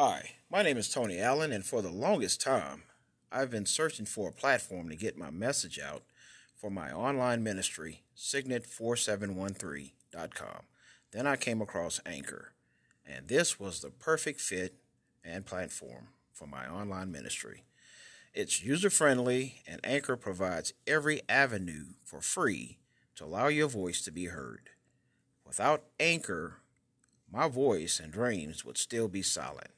Hi, my name is Tony Allen, and for the longest time, I've been searching for a platform to get my message out for my online ministry, Signet4713.com. Then I came across Anchor, and this was the perfect fit and platform for my online ministry. It's user friendly, and Anchor provides every avenue for free to allow your voice to be heard. Without Anchor, my voice and dreams would still be silent.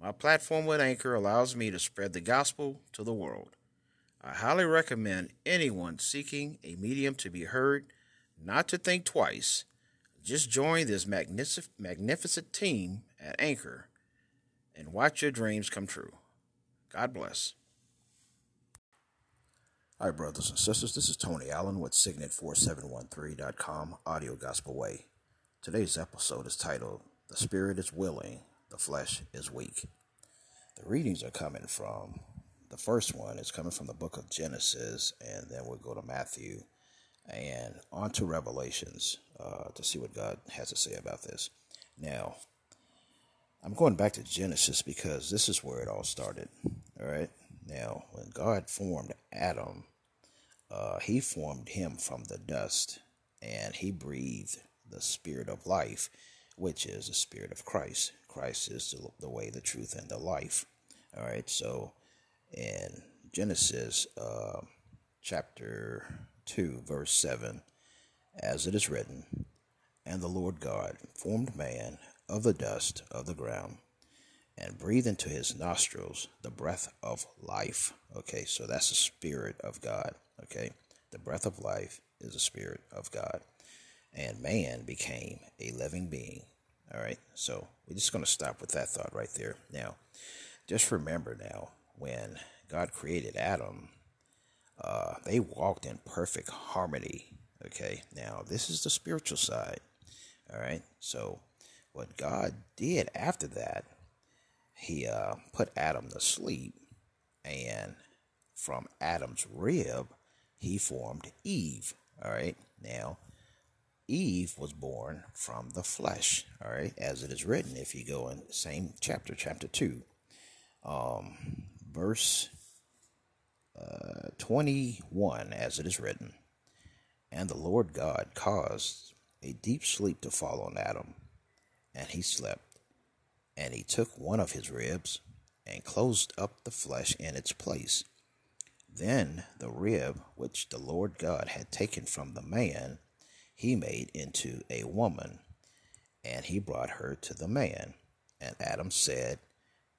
My platform with Anchor allows me to spread the gospel to the world. I highly recommend anyone seeking a medium to be heard not to think twice. Just join this magnific- magnificent team at Anchor and watch your dreams come true. God bless. Hi, brothers and sisters. This is Tony Allen with Signet4713.com Audio Gospel Way. Today's episode is titled The Spirit is Willing, the Flesh is Weak. The readings are coming from the first one is coming from the book of Genesis, and then we'll go to Matthew and on to Revelations uh, to see what God has to say about this. Now, I'm going back to Genesis because this is where it all started. All right. Now, when God formed Adam, uh, he formed him from the dust and he breathed the spirit of life, which is the spirit of Christ. Christ is the, the way, the truth, and the life. All right. So, in Genesis uh, chapter 2, verse 7, as it is written, And the Lord God formed man of the dust of the ground and breathe into his nostrils the breath of life. Okay, so that's the spirit of God. Okay, the breath of life is the spirit of God. And man became a living being. All right, so we're just going to stop with that thought right there. Now, just remember now, when God created Adam, uh, they walked in perfect harmony. Okay, now this is the spiritual side. All right, so what God did after that, he uh, put Adam to sleep, and from Adam's rib, he formed Eve. All right, now Eve was born from the flesh. All right, as it is written, if you go in same chapter, chapter 2, um, verse uh, 21, as it is written, And the Lord God caused a deep sleep to fall on Adam and he slept. And he took one of his ribs and closed up the flesh in its place. Then the rib which the Lord God had taken from the man, he made into a woman, and he brought her to the man. And Adam said,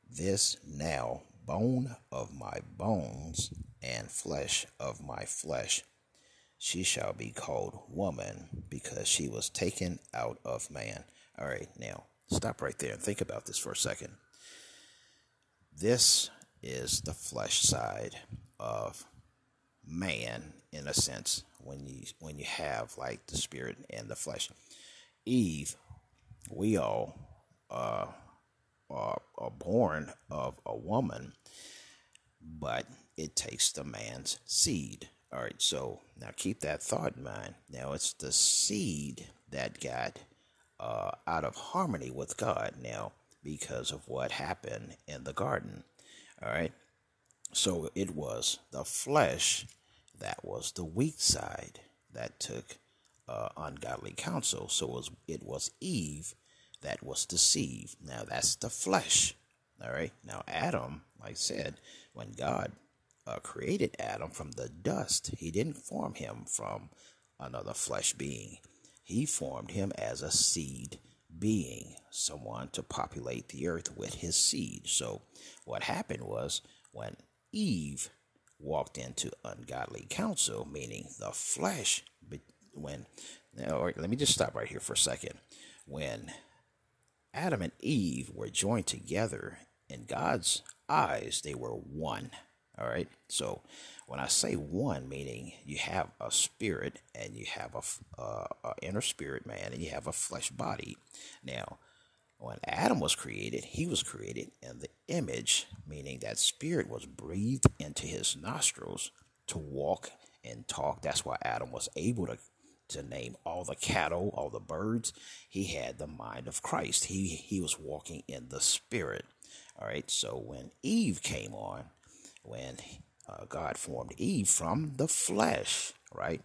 This now bone of my bones and flesh of my flesh. She shall be called woman because she was taken out of man. All right, now stop right there and think about this for a second. This is the flesh side of man in a sense when you when you have like the spirit and the flesh. Eve, we all uh, are, are born of a woman, but it takes the man's seed. All right, so now keep that thought in mind. Now it's the seed that got uh, out of harmony with God now because of what happened in the garden. All right. So it was the flesh that was the weak side that took uh, ungodly counsel. So it was, it was Eve that was deceived. Now that's the flesh. All right. Now Adam, like I said, when God uh, created Adam from the dust, he didn't form him from another flesh being. He formed him as a seed being, someone to populate the earth with his seed. So, what happened was when Eve walked into ungodly counsel, meaning the flesh, when, now, let me just stop right here for a second. When Adam and Eve were joined together in God's eyes, they were one. All right. So when I say one, meaning you have a spirit and you have a, uh, a inner spirit man and you have a flesh body. Now, when Adam was created, he was created in the image, meaning that spirit was breathed into his nostrils to walk and talk. That's why Adam was able to to name all the cattle, all the birds. He had the mind of Christ. He he was walking in the spirit. All right. So when Eve came on, when uh, God formed Eve from the flesh, right?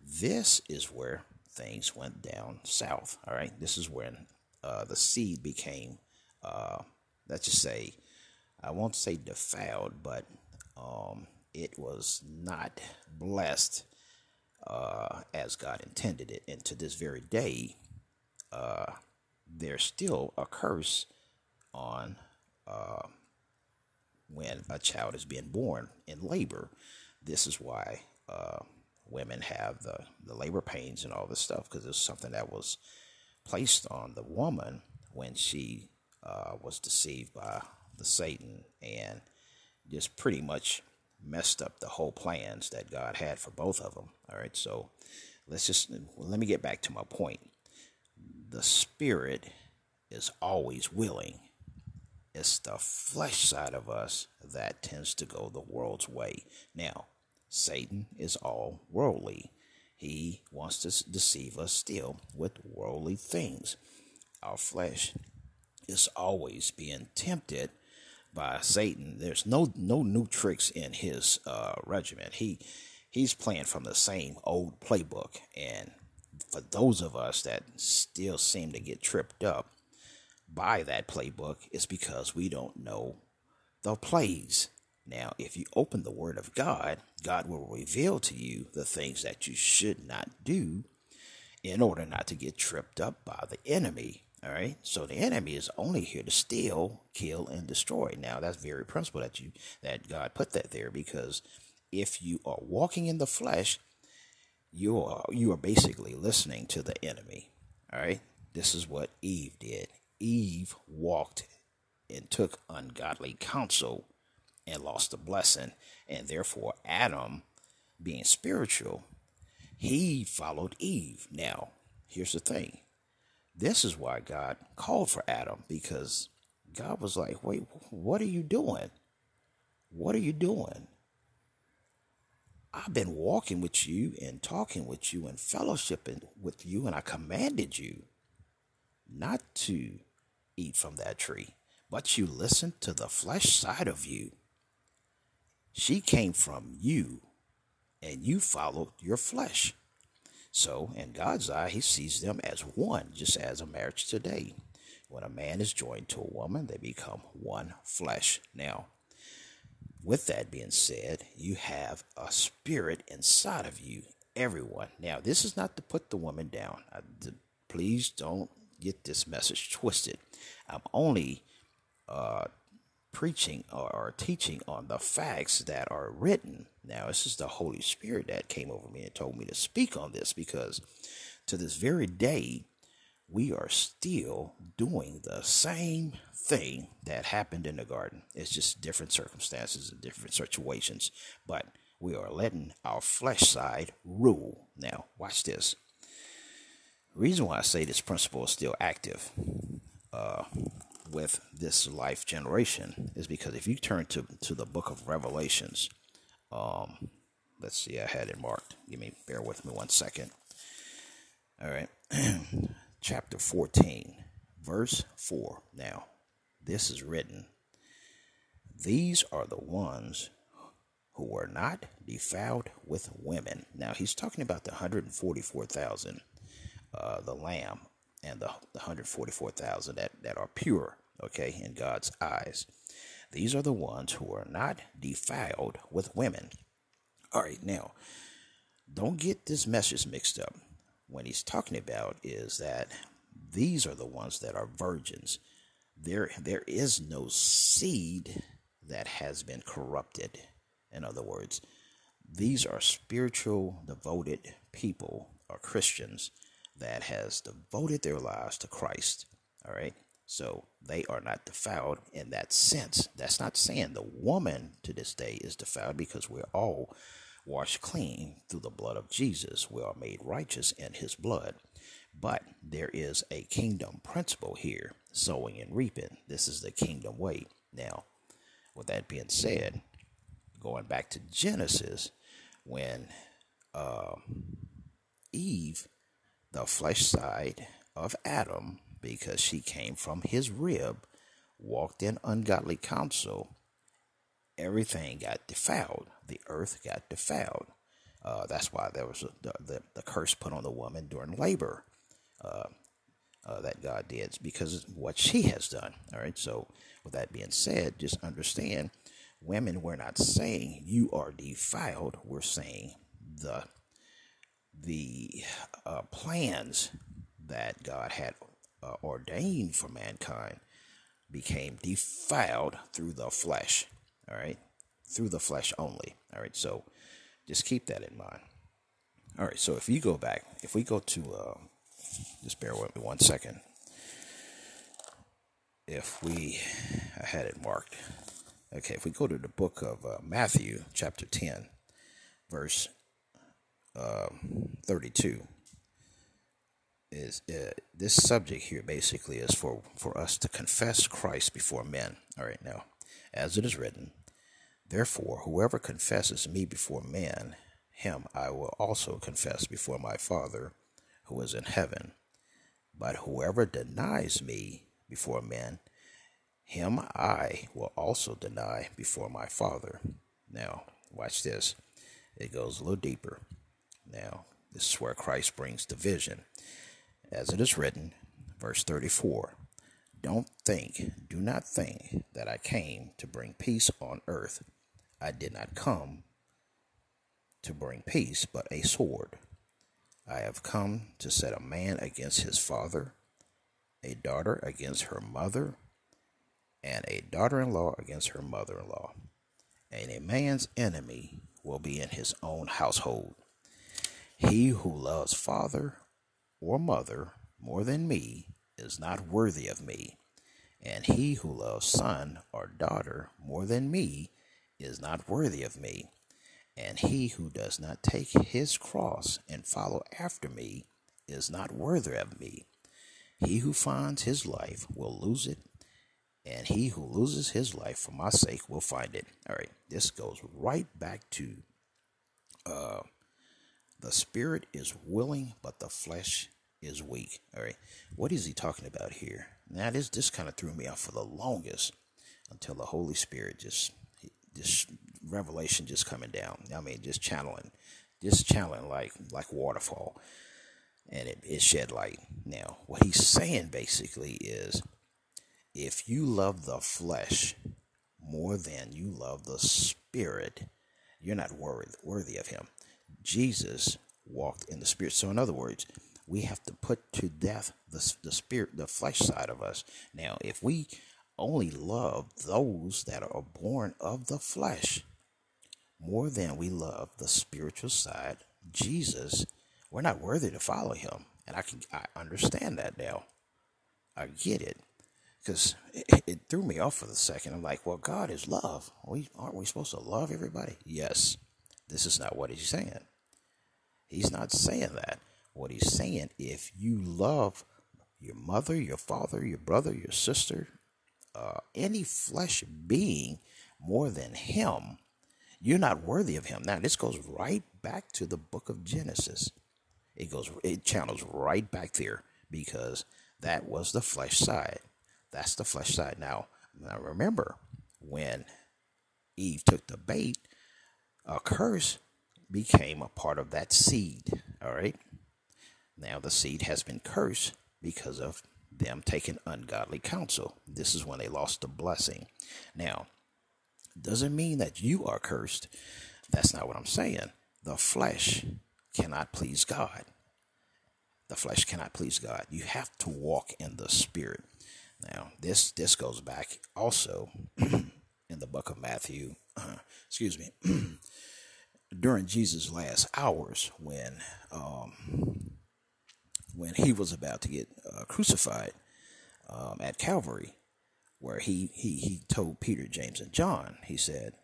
This is where things went down south. All right. This is when uh, the seed became, uh, let's just say, I won't say defiled, but um, it was not blessed uh, as God intended it. And to this very day, uh, there's still a curse on uh, when a child is being born in labor. This is why uh, women have the, the labor pains and all this stuff because it's something that was placed on the woman when she uh, was deceived by the Satan and just pretty much messed up the whole plans that God had for both of them. All right, so let's just let me get back to my point. The spirit is always willing. It's the flesh side of us that tends to go the world's way. Now, Satan is all worldly. He wants to deceive us still with worldly things. Our flesh is always being tempted by Satan. There's no no new tricks in his uh, regiment. He he's playing from the same old playbook. And for those of us that still seem to get tripped up by that playbook, it's because we don't know the plays. Now, if you open the Word of God, God will reveal to you the things that you should not do in order not to get tripped up by the enemy. All right. So the enemy is only here to steal, kill, and destroy. Now that's very principle that you that God put that there because if you are walking in the flesh, you are you are basically listening to the enemy. All right. This is what Eve did. Eve walked and took ungodly counsel and lost the blessing, and therefore Adam, being spiritual, he followed Eve. Now, here's the thing this is why God called for Adam because God was like, wait, what are you doing? What are you doing? I've been walking with you and talking with you and fellowshipping with you, and I commanded you not to eat from that tree, but you listened to the flesh side of you. She came from you, and you followed your flesh. So, in God's eye, He sees them as one, just as a marriage today. When a man is joined to a woman, they become one flesh. Now, with that being said, you have a spirit inside of you, everyone. Now, this is not to put the woman down. I, please don't get this message twisted. I'm only uh, preaching or, teaching on the facts that are written. Now, this is the Holy Spirit that came over me and told me to speak on this because to this very day, we are still doing the same thing that happened in the garden. It's just different circumstances and different situations, but we are letting our flesh side rule. Now, watch this. reason why I say this principle is still active uh, with this life generation is because if you turn to, to the book of Revelations, um, let's see, I had it marked. Give me, bear with me one second. All right. Chapter 14, verse 4. Now, this is written These are the ones who were not defiled with women. Now, he's talking about the 144,000, uh, the lamb, and the, the 144,000 that, that are pure okay, in God's eyes. These are the ones who are not defiled with women. All right, now, don't get this message mixed up. What he's talking about is that these are the ones that are virgins. There, there is no seed that has been corrupted. In other words, these are spiritual, devoted people or Christians that has devoted their lives to Christ. All right. So they are not defiled in that sense. That's not saying the woman to this day is defiled because we're all washed clean through the blood of Jesus. We are made righteous in his blood. But there is a kingdom principle here sowing and reaping. This is the kingdom way. Now, with that being said, going back to Genesis, when uh, Eve, the flesh side of Adam, because she came from his rib, walked in ungodly counsel, everything got defiled. The earth got defiled. Uh, that's why there was a, the, the, the, curse put on the woman during labor uh, uh, that God did because of what she has done. All right. So, with that being said, just understand women, we're not saying you are defiled. We're saying the the uh, plans that God had uh, ordained for mankind became defiled through the flesh. All right. Through the flesh only. All right. So, just keep that in mind. All right, so if you go back, if we go to, uh, just bear with me one second. If we, I had it marked. Okay, if we go to the book of uh, Matthew, chapter 10, verse uh, 32, is uh, this subject here basically is for, for us to confess Christ before men. All right, now, as it is written, Therefore, whoever confesses me before men, him I will also confess before my Father who is in heaven. But whoever denies me before men, him I will also deny before my Father. Now, watch this. It goes a little deeper. Now, this is where Christ brings division. As it is written, verse 34 Don't think, do not think that I came to bring peace on earth. I did not come to bring peace, but a sword. I have come to set a man against his father, a daughter against her mother, and a daughter in law against her mother in law. And a man's enemy will be in his own household. He who loves father or mother more than me is not worthy of me, and he who loves son or daughter more than me is not worthy of me. And he who does not take his cross and follow after me is not worthy of me. He who finds his life will lose it, and he who loses his life for my sake will find it. All right, this goes right back to uh, the spirit is willing, but the flesh is weak. All right, what is he talking about here? Now, this this kind of threw me off for the longest until the Holy Spirit just this revelation just coming down. I mean, just channeling, just channeling like like waterfall, and it, it shed light. Now, what he's saying basically is, if you love the flesh more than you love the spirit, you're not worthy worthy of him. Jesus walked in the spirit. So, in other words, we have to put to death the, the spirit, the flesh side of us. Now, if we only love those that are born of the flesh more than we love the spiritual side. Jesus, we're not worthy to follow him. And I can I understand that now. I get it. Because it, it, threw me off for the second. I'm like, well, God is love. We aren't we supposed to love everybody? Yes. This is not what he's saying. He's not saying that. What he's saying, if you love your mother, your father, your brother, your sister, uh, any flesh being more than him, you're not worthy of him. Now, this goes right back to the book of Genesis. It goes, it channels right back there because that was the flesh side. That's the flesh side. Now, now remember, when Eve took the bait, a curse became a part of that seed. Now the seed has been cursed because of them taking ungodly counsel. This is when they lost the blessing. Now, doesn't mean that you are cursed. That's not what I'm saying. The flesh cannot please God. The flesh cannot please God. You have to walk in the spirit. Now, this this goes back also in the book of Matthew. Uh, excuse me. during Jesus' last hours, when um, when he was about to get uh, crucified um, at Calvary, where he, he, he told Peter, James, and John, he said,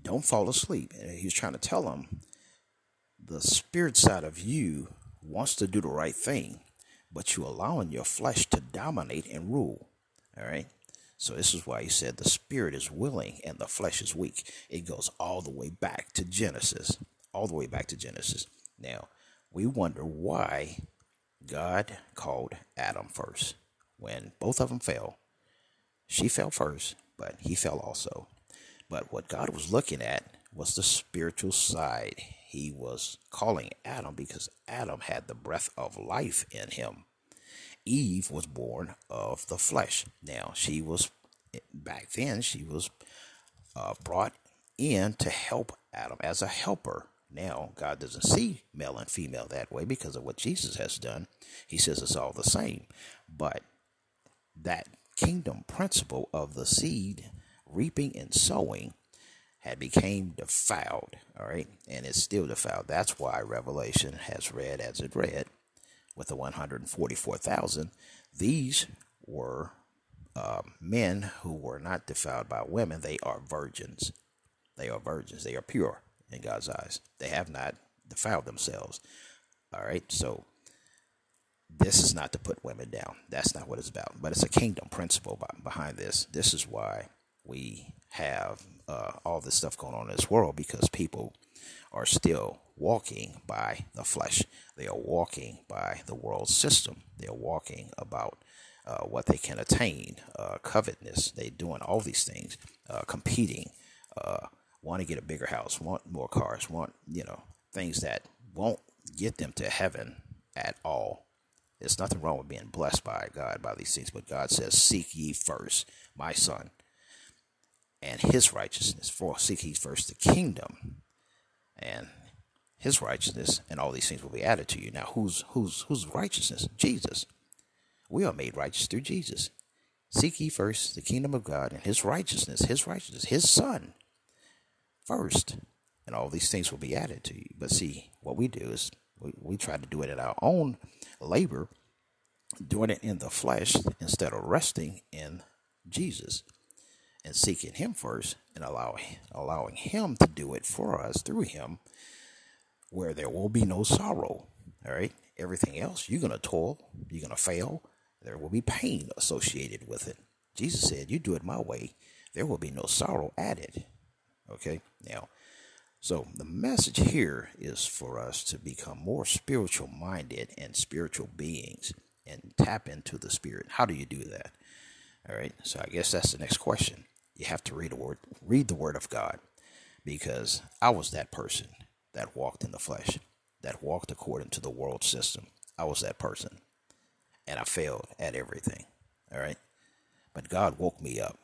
Don't fall asleep. And he was trying to tell them the spirit side of you wants to do the right thing, but you're allowing your flesh to dominate and rule. All right? So this is why he said the spirit is willing and the flesh is weak. It goes all the way back to Genesis. All the way back to Genesis. Now, we wonder why God called Adam first when both of them fell. She fell first, but he fell also. But what God was looking at was the spiritual side. He was calling Adam because Adam had the breath of life in him. Eve was born of the flesh. Now, she was, back then, she was uh, brought in to help Adam as a helper. Now, God doesn't see male and female that way because of what Jesus has done. He says it's all the same. But that kingdom principle of the seed reaping and sowing had became defiled all right? And it's still defiled. That's why revelation has read as it read with the 144000 these were uh, men who were not defiled by women. They are virgins. They are virgins. They are pure in god's eyes they have not defiled themselves all right so this is not to put women down. That's not what it's about. But it's a kingdom principle behind this. This is why we have uh, all this stuff going on in this world because people are still walking by the flesh. They are walking by the world system. They are walking about uh, what they can attain, uh, covetousness. They're doing all these things, uh, competing, uh, want to get a bigger house, want more cars, want, you know, things that won't get them to heaven at all there's nothing wrong with being blessed by God by these things, but God says, Seek ye first, my son, and his righteousness. For seek ye first the kingdom and his righteousness, and all these things will be added to you. Now, whose whose whose righteousness? Jesus. We are made righteous through Jesus. Seek ye first the kingdom of God and his righteousness, his righteousness, his son first, and all these things will be added to you. But see, what we do is we, we try to do it in our own labor, doing it in the flesh instead of resting in Jesus and seeking Him first and allowing allowing Him to do it for us through Him, where there will be no sorrow. All right, everything else you're gonna toil, you're gonna fail. There will be pain associated with it. Jesus said, "You do it my way, there will be no sorrow added." Okay, now so, the message here is for us to become more spiritual minded and spiritual beings and tap into the spirit. How do you do that? All right. So, I guess that's the next question. You have to read the word, read the word of God because I was that person that walked in the flesh, that walked according to the world system. I was that person and I failed at everything. All right. But God woke me up.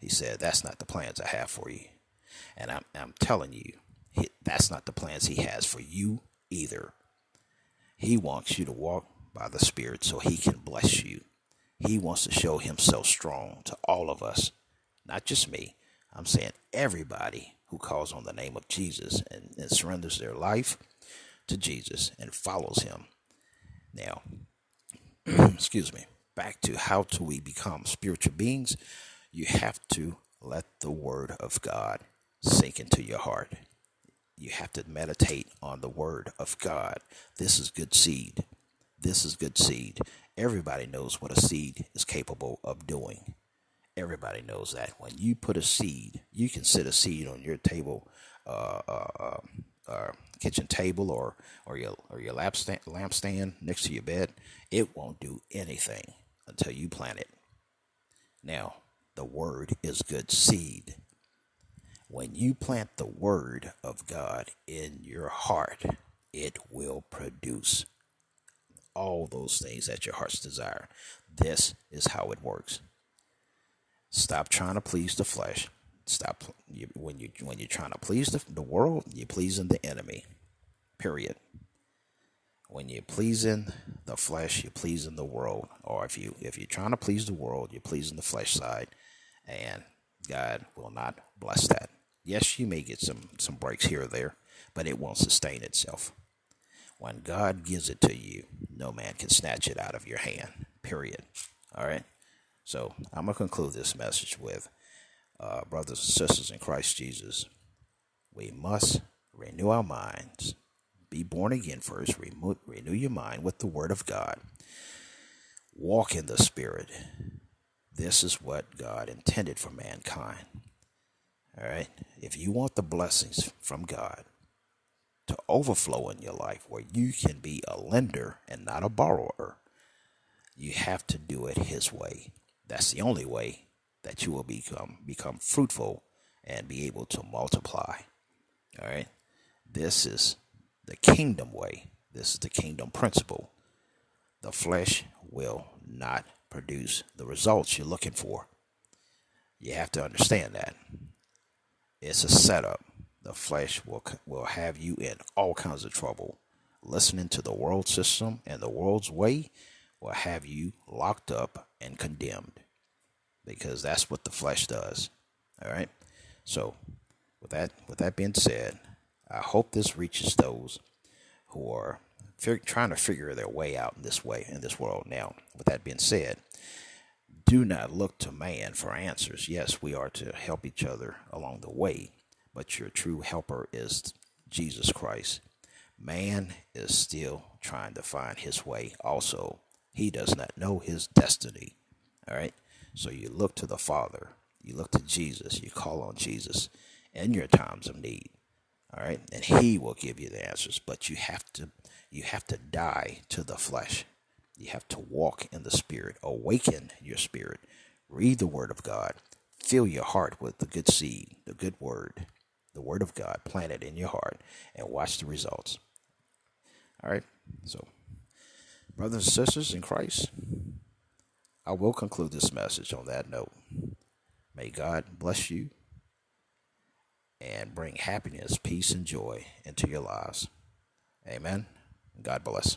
He said, That's not the plans I have for you. And I'm, I'm telling you, that's not the plans He has for you either. He wants you to walk by the Spirit so He can bless you. He wants to show Himself strong to all of us, not just me. I'm saying everybody who calls on the name of Jesus and, and surrenders their life to Jesus and follows Him. Now, excuse me, back to how do we become spiritual beings? You have to let the Word of God sink into your heart. You have to meditate on the word of God. This is good seed. This is good seed. Everybody knows what a seed is capable of doing. Everybody knows that. When you put a seed, you can sit a seed on your table, uh, uh, uh, uh kitchen table, or or your or your lamp lamp stand next to your bed. It won't do anything until you plant it. Now, the word is good seed. When you plant the word of God in your heart, it will produce all those things that your heart's desire. This is how it works. Stop trying to please the flesh. Stop when you when you're trying to please the, the world, you're pleasing the enemy. Period. When you're pleasing the flesh, you're pleasing the world. Or if you if you're trying to please the world, you're pleasing the flesh side, and God will not bless that. Yes, you may get some, some breaks here or there, but it won't sustain itself. When God gives it to you, no man can snatch it out of your hand, period. All right? So I'm going to conclude this message with uh, brothers and sisters in Christ Jesus. We must renew our minds, be born again first, renew, renew your mind with the Word of God, walk in the Spirit. This is what God intended for mankind. All right. If you want the blessings from God, to overflow in your life where you can be a lender and not a borrower, you have to do it his way. That's the only way that you will become become fruitful and be able to multiply. All right? This is the kingdom way. This is the kingdom principle. The flesh will not produce the results you're looking for. You have to understand that. It's a setup. The flesh will will have you in all kinds of trouble. Listening to the world system and the world's way will have you locked up and condemned because that's what the flesh does. All right? So, with that with that being said, I hope this reaches those who are trying to figure their way out in this way in this world now. With that being said, do not look to man for answers. Yes, we are to help each other along the way, but your true helper is Jesus Christ. Man is still trying to find his way also. He does not know his destiny. All right? So you look to the Father you look to Jesus. You call on Jesus in your times of need. All right, and He will give you the answers. But you have to, you have to die to the flesh. You have to walk in the Spirit. Awaken your spirit. Read the Word of God. Fill your heart with the good seed, the good Word, the Word of God plant it in your heart, and watch the results. All right. So, brothers and sisters in Christ, I will conclude this message on that note. May God bless you and bring happiness, peace, and joy into your lives. Amen. God bless.